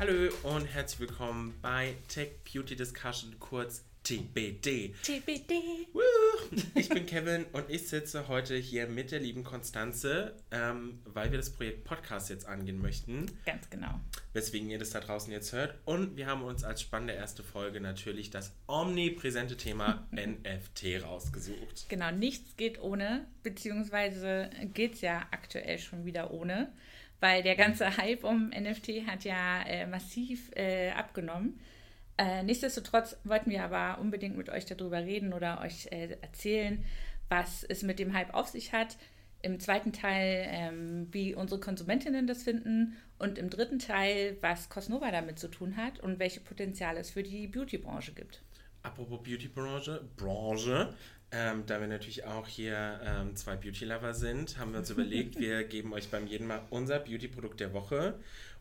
Hallo und herzlich willkommen bei Tech Beauty Discussion, kurz TBD. TBD. Ich bin Kevin und ich sitze heute hier mit der lieben Konstanze, ähm, weil wir das Projekt Podcast jetzt angehen möchten. Ganz genau. Weswegen ihr das da draußen jetzt hört. Und wir haben uns als spannende erste Folge natürlich das omnipräsente Thema NFT rausgesucht. Genau, nichts geht ohne, beziehungsweise geht es ja aktuell schon wieder ohne, weil der ganze Hype um NFT hat ja äh, massiv äh, abgenommen. Äh, nichtsdestotrotz wollten wir aber unbedingt mit euch darüber reden oder euch äh, erzählen, was es mit dem Hype auf sich hat. Im zweiten Teil, ähm, wie unsere Konsumentinnen das finden. Und im dritten Teil, was Cosnova damit zu tun hat und welche Potenziale es für die Beauty-Branche gibt. Apropos Beauty-Branche, Branche, ähm, da wir natürlich auch hier ähm, zwei Beauty-Lover sind, haben wir uns überlegt, wir geben euch beim jeden Mal unser Beauty-Produkt der Woche.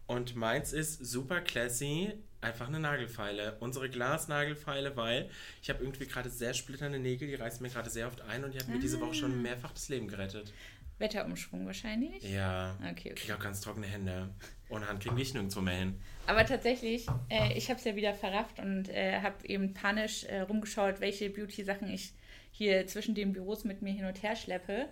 Und meins ist super classy, einfach eine Nagelfeile. Unsere Glasnagelfeile, weil ich habe irgendwie gerade sehr splitternde Nägel, die reißen mir gerade sehr oft ein und die hat mir diese Woche schon mehrfach das Leben gerettet. Wetterumschwung wahrscheinlich. Ja. Okay, okay. Kriege auch ganz trockene Hände. Ohne Hand kriege ich nirgendwo mehr hin. Aber tatsächlich, äh, ich habe es ja wieder verrafft und äh, habe eben panisch äh, rumgeschaut, welche Beauty-Sachen ich hier zwischen den Büros mit mir hin und her schleppe.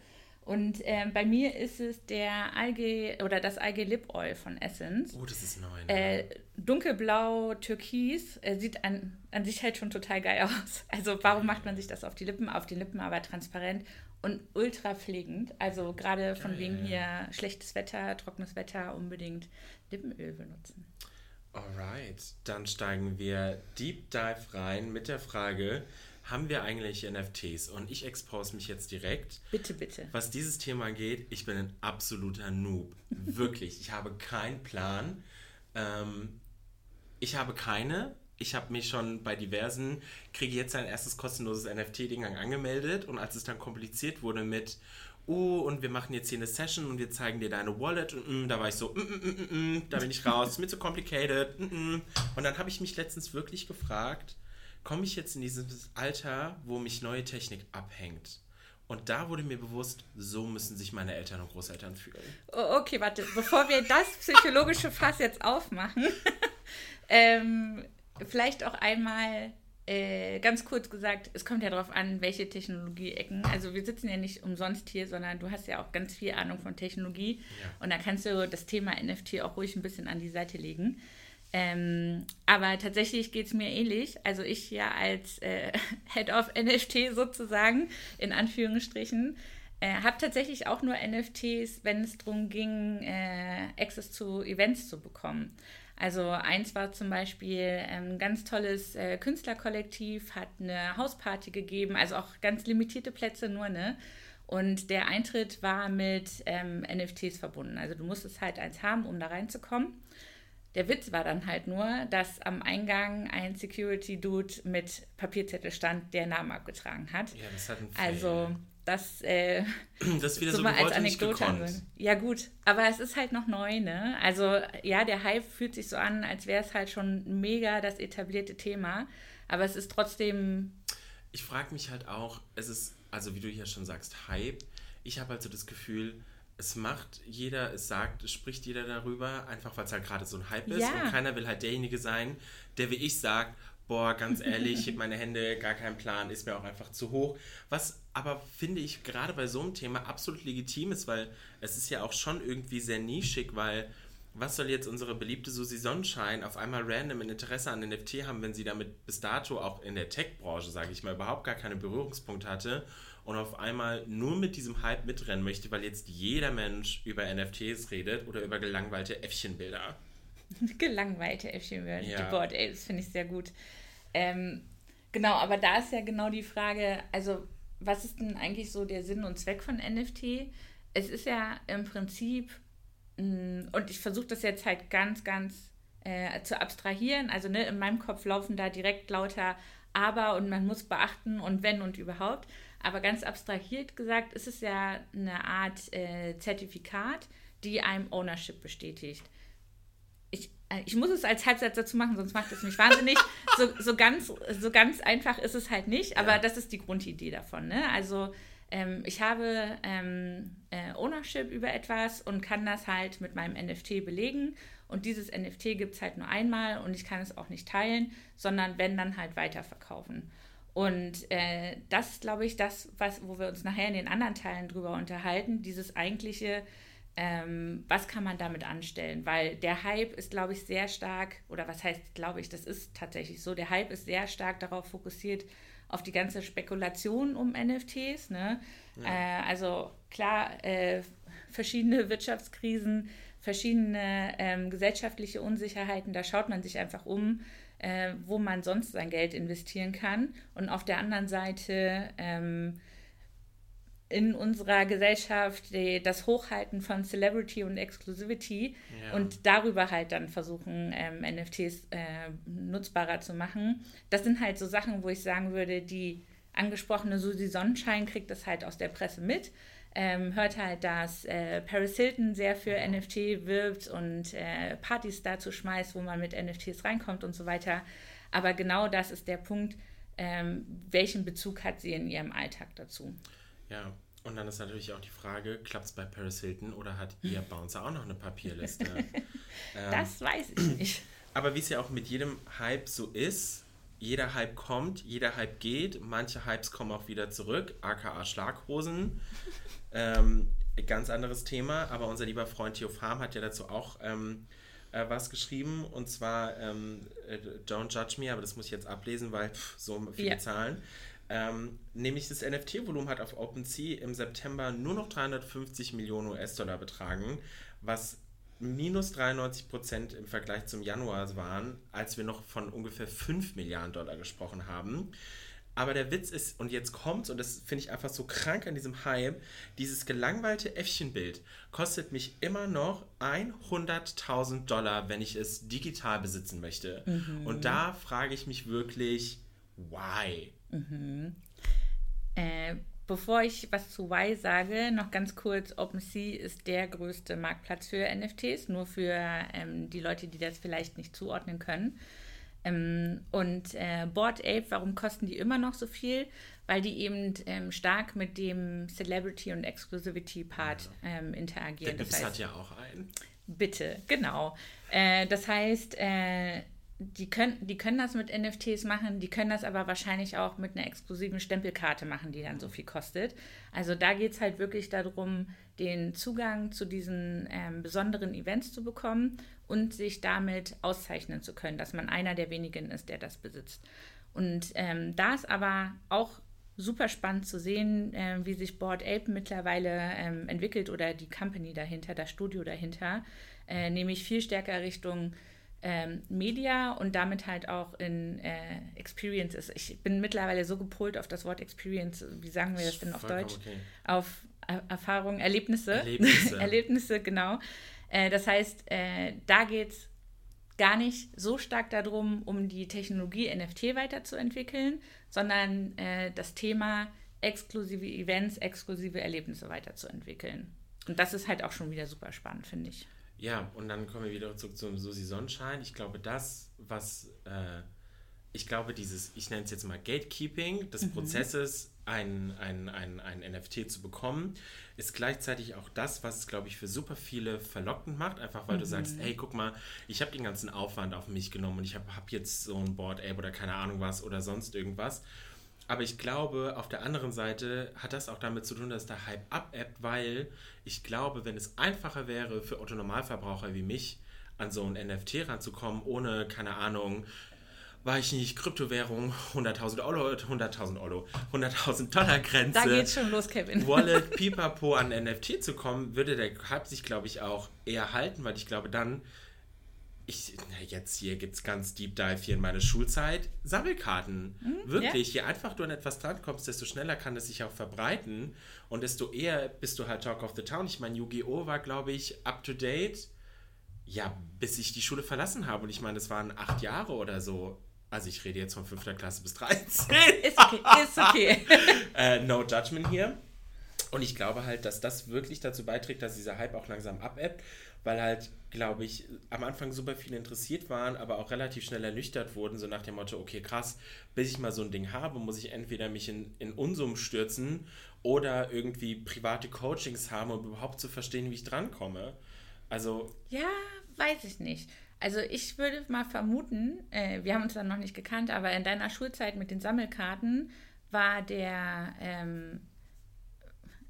Und ähm, bei mir ist es der Alge oder das Alge Lip Oil von Essence. Oh, das ist neu. Ne? Äh, dunkelblau, türkis, äh, sieht an, an sich halt schon total geil aus. Also warum macht man sich das auf die Lippen? Auf den Lippen aber transparent und ultra pflegend. Also gerade von Geil. wegen hier schlechtes Wetter, trockenes Wetter, unbedingt Lippenöl benutzen. Alright, dann steigen wir Deep Dive rein mit der Frage, haben wir eigentlich NFTs? Und ich expose mich jetzt direkt. Bitte, bitte. Was dieses Thema angeht, ich bin ein absoluter Noob. Wirklich, ich habe keinen Plan. Ähm, ich habe keine. Ich habe mich schon bei diversen, kriege jetzt ein erstes kostenloses NFT-Ding angemeldet und als es dann kompliziert wurde mit, oh, und wir machen jetzt hier eine Session und wir zeigen dir deine Wallet und mm, da war ich so, mm, mm, mm, mm, da bin ich raus, ist mir zu complicated. Mm, mm. Und dann habe ich mich letztens wirklich gefragt, komme ich jetzt in dieses Alter, wo mich neue Technik abhängt? Und da wurde mir bewusst, so müssen sich meine Eltern und Großeltern fühlen. Oh, okay, warte, bevor wir das psychologische Fass jetzt aufmachen, ähm, vielleicht auch einmal äh, ganz kurz gesagt, es kommt ja darauf an, welche Technologie-Ecken. Also wir sitzen ja nicht umsonst hier, sondern du hast ja auch ganz viel Ahnung von Technologie. Ja. Und da kannst du das Thema NFT auch ruhig ein bisschen an die Seite legen. Ähm, aber tatsächlich geht es mir ähnlich. Also ich ja als äh, Head of NFT sozusagen, in Anführungsstrichen, äh, habe tatsächlich auch nur NFTs, wenn es darum ging, äh, Access zu Events zu bekommen. Also eins war zum Beispiel ein ganz tolles äh, Künstlerkollektiv, hat eine Hausparty gegeben, also auch ganz limitierte Plätze nur, ne? Und der Eintritt war mit ähm, NFTs verbunden. Also du musstest halt eins haben, um da reinzukommen. Der Witz war dann halt nur, dass am Eingang ein Security-Dude mit Papierzettel stand, der Namen abgetragen hat. Ja, das hat ein Fail. Also das, äh, das ist wieder so, mal als Anekdote ansehen. Ja gut, aber es ist halt noch neu, ne? Also ja, der Hype fühlt sich so an, als wäre es halt schon mega das etablierte Thema. Aber es ist trotzdem, Ich frage mich halt auch, es ist, also wie du hier schon sagst, Hype. Ich habe halt so das Gefühl, es macht jeder, es sagt, es spricht jeder darüber, einfach weil es halt gerade so ein Hype ist Ja. und keiner will halt derjenige sein, der wie ich sagt, boah, ganz ehrlich, ich heb meine Hände, gar kein Plan, ist mir auch einfach zu hoch. Was aber finde ich gerade bei so einem Thema absolut legitim ist, weil es ist ja auch schon irgendwie sehr nischig, weil was soll jetzt unsere beliebte Susi Sonnenschein auf einmal random ein Interesse an NFT haben, wenn sie damit bis dato auch in der Tech-Branche, sage ich mal, überhaupt gar keine Berührungspunkte hatte und auf einmal nur mit diesem Hype mitrennen möchte, weil jetzt jeder Mensch über NFTs redet oder über gelangweilte Äffchenbilder. gelangweilte Äffchen werden Ja. gebohrt. Ey, das finde ich sehr gut. Ähm, genau, aber da ist ja genau die Frage, also was ist denn eigentlich so der Sinn und Zweck von NFT? Es ist ja im Prinzip, mh, und ich versuche das jetzt halt ganz, ganz äh, zu abstrahieren. Also ne, in meinem Kopf laufen da direkt lauter Aber und man muss beachten und wenn und überhaupt. Aber ganz abstrahiert gesagt ist es ja eine Art äh, Zertifikat, die einem Ownership bestätigt ich, äh, ich muss es als Halbsatz dazu machen, sonst macht es mich wahnsinnig. so, so, ganz, so ganz einfach ist es halt nicht, aber Ja. das ist die Grundidee davon. Ne? Also ähm, ich habe ähm, äh, Ownership über etwas und kann das halt mit meinem NFT belegen und dieses NFT gibt es halt nur einmal und ich kann es auch nicht teilen, sondern wenn dann halt weiterverkaufen. Und äh, das ist, glaube ich, das, was, wo wir uns nachher in den anderen Teilen drüber unterhalten, dieses eigentliche, ähm, was kann man damit anstellen? Weil der Hype ist, glaube ich, sehr stark, oder was heißt, glaube ich, das ist tatsächlich so, der Hype ist sehr stark darauf fokussiert, auf die ganze Spekulation um NFTs. Ne? Ja. Äh, also klar, äh, verschiedene Wirtschaftskrisen, verschiedene ähm, gesellschaftliche Unsicherheiten, da schaut man sich einfach um, äh, wo man sonst sein Geld investieren kann. Und auf der anderen Seite ähm, in unserer Gesellschaft die, das Hochhalten von Celebrity und Exclusivity ja. und darüber halt dann versuchen, ähm, NFTs äh, nutzbarer zu machen. Das sind halt so Sachen, wo ich sagen würde, die angesprochene Susi Sonnenschein kriegt das halt aus der Presse mit. Ähm, hört halt, dass äh, Paris Hilton sehr für. NFT wirbt und äh, Partys dazu schmeißt, wo man mit NFTs reinkommt und so weiter. Aber genau das ist der Punkt, ähm, welchen Bezug hat sie in ihrem Alltag dazu? Ja, und dann ist natürlich auch die Frage, klappt es bei Paris Hilton oder hat ihr Bouncer auch noch eine Papierliste? ähm, das weiß ich nicht. Aber wie es ja auch mit jedem Hype so ist, jeder Hype kommt, jeder Hype geht, manche Hypes kommen auch wieder zurück, aka Schlaghosen. ähm, ganz anderes Thema, aber unser lieber Freund Theo Farm hat ja dazu auch ähm, äh, was geschrieben und zwar ähm, äh, Don't Judge Me, aber das muss ich jetzt ablesen, weil pff, so viele ja. Zahlen. Ähm, nämlich das NFT-Volumen hat auf OpenSea im September nur noch 350 Millionen US-Dollar betragen, was minus 93 Prozent im Vergleich zum Januar waren, als wir noch von ungefähr 5 Milliarden Dollar gesprochen haben. Aber der Witz ist, und jetzt kommt's, und das finde ich einfach so krank an diesem Hype, dieses gelangweilte Äffchenbild kostet mich immer noch 100.000 Dollar, wenn ich es digital besitzen möchte. Mhm. Und da frage ich mich wirklich, why? Mhm. Äh, bevor ich was zu Y sage, noch ganz kurz: OpenSea ist der größte Marktplatz für NFTs, nur für ähm, die Leute, die das vielleicht nicht zuordnen können. Ähm, und äh, Board Ape, warum kosten die immer noch so viel? Weil die eben ähm, stark mit dem Celebrity- und Exclusivity-Part ja. ähm, interagieren. Der das heißt, hat ja auch einen. Bitte, genau. Äh, das heißt, äh, die können, die können das mit NFTs machen, die können das aber wahrscheinlich auch mit einer exklusiven Stempelkarte machen, die dann so viel kostet. Also da geht es halt wirklich darum, den Zugang zu diesen ähm, besonderen Events zu bekommen und sich damit auszeichnen zu können, dass man einer der wenigen ist, der das besitzt. Und ähm, da ist aber auch super spannend zu sehen, äh, wie sich Board Ape mittlerweile ähm, entwickelt oder die Company dahinter, das Studio dahinter, äh, nämlich viel stärker Richtung ähm, Media und damit halt auch in äh, Experiences. Ich bin mittlerweile so gepolt auf das Wort Experience, wie sagen wir das denn auf Deutsch? Okay. Auf er Erfahrungen, Erlebnisse. Erlebnisse, Erlebnisse genau. Äh, das heißt, äh, da geht es gar nicht so stark darum, um die Technologie NFT weiterzuentwickeln, sondern äh, das Thema exklusive Events, exklusive Erlebnisse weiterzuentwickeln. Und das ist halt auch schon wieder super spannend, finde ich. Ja, und dann kommen wir wieder zurück zum Susi Sonnenschein. Ich glaube, das, was, äh, ich glaube, dieses, ich nenne es jetzt mal Gatekeeping des mhm. Prozesses, ein, ein, ein, ein NFT zu bekommen, ist gleichzeitig auch das, was es, glaube ich, für super viele verlockend macht. Einfach weil mhm. du sagst, hey, guck mal, ich habe den ganzen Aufwand auf mich genommen und ich habe hab jetzt so ein Board Ape oder keine Ahnung was oder sonst irgendwas. Aber ich glaube, auf der anderen Seite hat das auch damit zu tun, dass der Hype abebbt, weil ich glaube, wenn es einfacher wäre für Autonormalverbraucher wie mich, an so ein NFT ranzukommen, ohne, keine Ahnung, war ich nicht, Kryptowährung, 100.000 Euro, 100.000 Euro, 100.000 Dollar Grenze. Da geht's schon los, Kevin. Wallet, Pipapo an NFT zu kommen, würde der Hype sich, glaube ich, auch eher halten, weil ich glaube, dann ich, jetzt hier gibt es ganz Deep Dive hier in meine Schulzeit. Sammelkarten. Mhm, Wirklich. Ja. Je einfach du an etwas drankommst, desto schneller kann es sich auch verbreiten und desto eher bist du halt Talk of the Town. Ich meine, Yu-Gi-Oh! war, glaube ich, up to date, ja, bis ich die Schule verlassen habe. Und ich meine, das waren acht Jahre oder so. Also ich rede jetzt von 5. Klasse bis 13. Ist okay, ist okay. äh, no judgment hier. Und ich glaube halt, dass das wirklich dazu beiträgt, dass dieser Hype auch langsam abebbt weil halt, glaube ich, am Anfang super viele interessiert waren, aber auch relativ schnell ernüchtert wurden, so nach dem Motto, okay, krass, bis ich mal so ein Ding habe, muss ich entweder mich in, in Unsummen stürzen oder irgendwie private Coachings haben, um überhaupt zu verstehen, wie ich drankomme. Also. Ja, weiß ich nicht. Also ich würde mal vermuten, äh, wir haben uns dann noch nicht gekannt, aber in deiner Schulzeit mit den Sammelkarten war der ähm,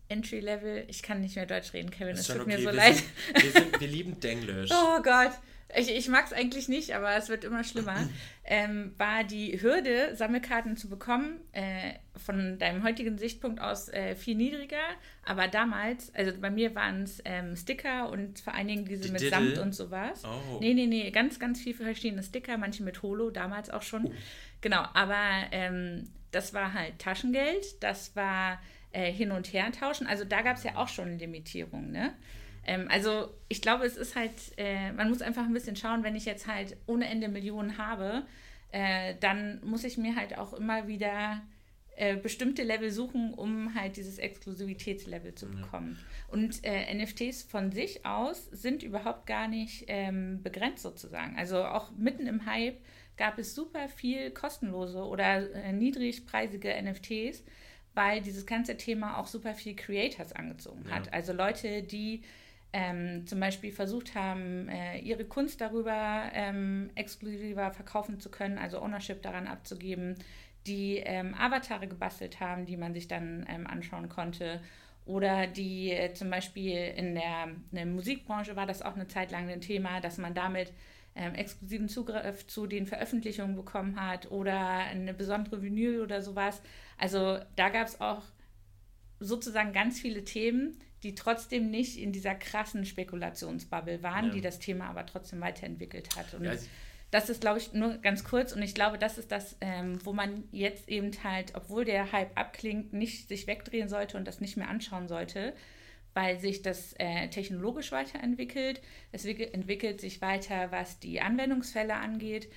Entry Level, ich kann nicht mehr Deutsch reden, Kevin, es tut okay. mir so wir leid. Sind, wir, sind, wir lieben Denglisch. oh Gott. Ich, ich mag es eigentlich nicht, aber es wird immer schlimmer. ähm, war die Hürde, Sammelkarten zu bekommen, äh, von deinem heutigen Sichtpunkt aus äh, viel niedriger. Aber damals, also bei mir waren es ähm, Sticker und vor allen Dingen diese die mit Diddle. Samt und sowas. Oh. Nee, nee, nee, ganz, ganz viele verschiedene Sticker, manche mit Holo, damals auch schon. Oh. Genau, aber ähm, das war halt Taschengeld, das war äh, hin und her tauschen. Also da gab es ja auch schon Limitierungen. Ne? Ähm, also ich glaube, es ist halt, äh, man muss einfach ein bisschen schauen, wenn ich jetzt halt ohne Ende Millionen habe, äh, dann muss ich mir halt auch immer wieder äh, bestimmte Level suchen, um halt dieses Exklusivitätslevel zu bekommen. Ja. Und äh, NFTs von sich aus sind überhaupt gar nicht ähm, begrenzt sozusagen. Also auch mitten im Hype gab es super viel kostenlose oder äh, niedrigpreisige NFTs, weil dieses ganze Thema auch super viel Creators angezogen ja. hat. Also Leute, die ähm, zum Beispiel versucht haben, äh, ihre Kunst darüber ähm, exklusiver verkaufen zu können, also Ownership daran abzugeben, die ähm, Avatare gebastelt haben, die man sich dann ähm, anschauen konnte. Oder die äh, zum Beispiel in der, in der, Musikbranche war das auch eine Zeit lang ein Thema, dass man damit ähm, exklusiven Zugriff zu den Veröffentlichungen bekommen hat oder eine besondere Vinyl oder sowas. Also da gab es auch sozusagen ganz viele Themen, die trotzdem nicht in dieser krassen Spekulationsbubble waren, ja. die das Thema aber trotzdem weiterentwickelt hat. Und ja, das ist, glaube ich, nur ganz kurz und ich glaube, das ist das, ähm, wo man jetzt eben halt, obwohl der Hype abklingt, nicht sich wegdrehen sollte und das nicht mehr anschauen sollte, weil sich das äh, technologisch weiterentwickelt. Es entwickelt sich weiter, was die Anwendungsfälle angeht.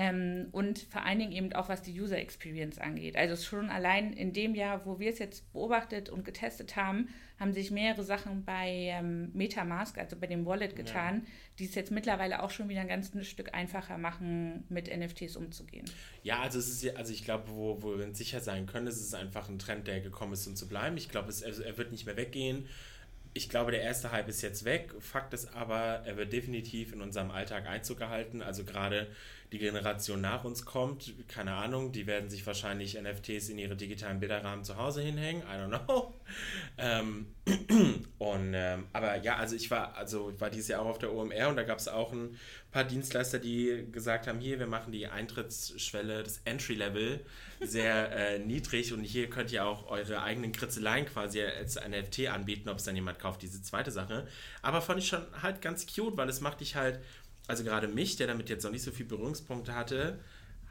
Ähm, und vor allen Dingen eben auch was die User Experience angeht. Also schon allein in dem Jahr, wo wir es jetzt beobachtet und getestet haben, haben sich mehrere Sachen bei ähm, Metamask, also bei dem Wallet getan, ja. die es jetzt mittlerweile auch schon wieder ein ganzes Stück einfacher machen, mit NFTs umzugehen. Ja, also es ist ja, also ich glaube, wo, wo wir uns sicher sein können, ist es einfach ein Trend, der gekommen ist, um zu bleiben. Ich glaube, also er wird nicht mehr weggehen ich glaube, der erste Hype ist jetzt weg. Fakt ist aber, er wird definitiv in unserem Alltag Einzug gehalten. Also gerade die Generation nach uns kommt, keine Ahnung, die werden sich wahrscheinlich NFTs in ihre digitalen Bilderrahmen zu Hause hinhängen. I don't know. Ähm, und, ähm, aber ja, also ich war, also ich war dieses Jahr auch auf der OMR und da gab es auch ein paar Dienstleister, die gesagt haben, hier, wir machen die Eintrittsschwelle, das Entry-Level sehr äh, niedrig und hier könnt ihr auch eure eigenen Kritzeleien quasi als NFT anbieten, ob es dann jemand kauft, diese zweite Sache. Aber fand ich schon halt ganz cute, weil es macht dich halt, also gerade mich, der damit jetzt noch nicht so viel Berührungspunkte hatte,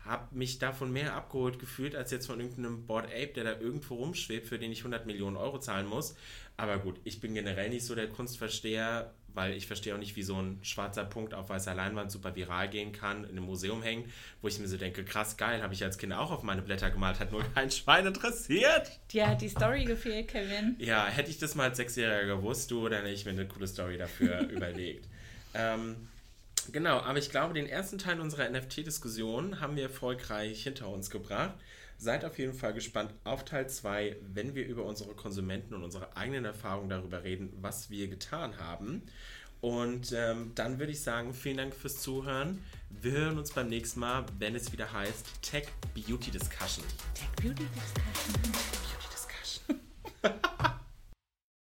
habe mich davon mehr abgeholt gefühlt, als jetzt von irgendeinem Board Ape, der da irgendwo rumschwebt, für den ich 100 Millionen Euro zahlen muss. Aber gut, ich bin generell nicht so der Kunstversteher, weil ich verstehe auch nicht, wie so ein schwarzer Punkt auf weißer Leinwand super viral gehen kann, in einem Museum hängen, wo ich mir so denke, krass geil, habe ich als Kind auch auf meine Blätter gemalt, hat nur kein Schwein interessiert. Dir hat die Story gefehlt, Kevin. Ja, hätte ich das mal als Sechsjähriger gewusst, du, dann hätte ich mir eine coole Story dafür überlegt. Ähm, genau, aber ich glaube, den ersten Teil unserer NFT-Diskussion haben wir erfolgreich hinter uns gebracht. Seid auf jeden Fall gespannt auf Teil 2, wenn wir über unsere Konsumenten und unsere eigenen Erfahrungen darüber reden, was wir getan haben. Und ähm, dann würde ich sagen, vielen Dank fürs Zuhören. Wir hören uns beim nächsten Mal, wenn es wieder heißt Tech Beauty Discussion. Tech Beauty Discussion.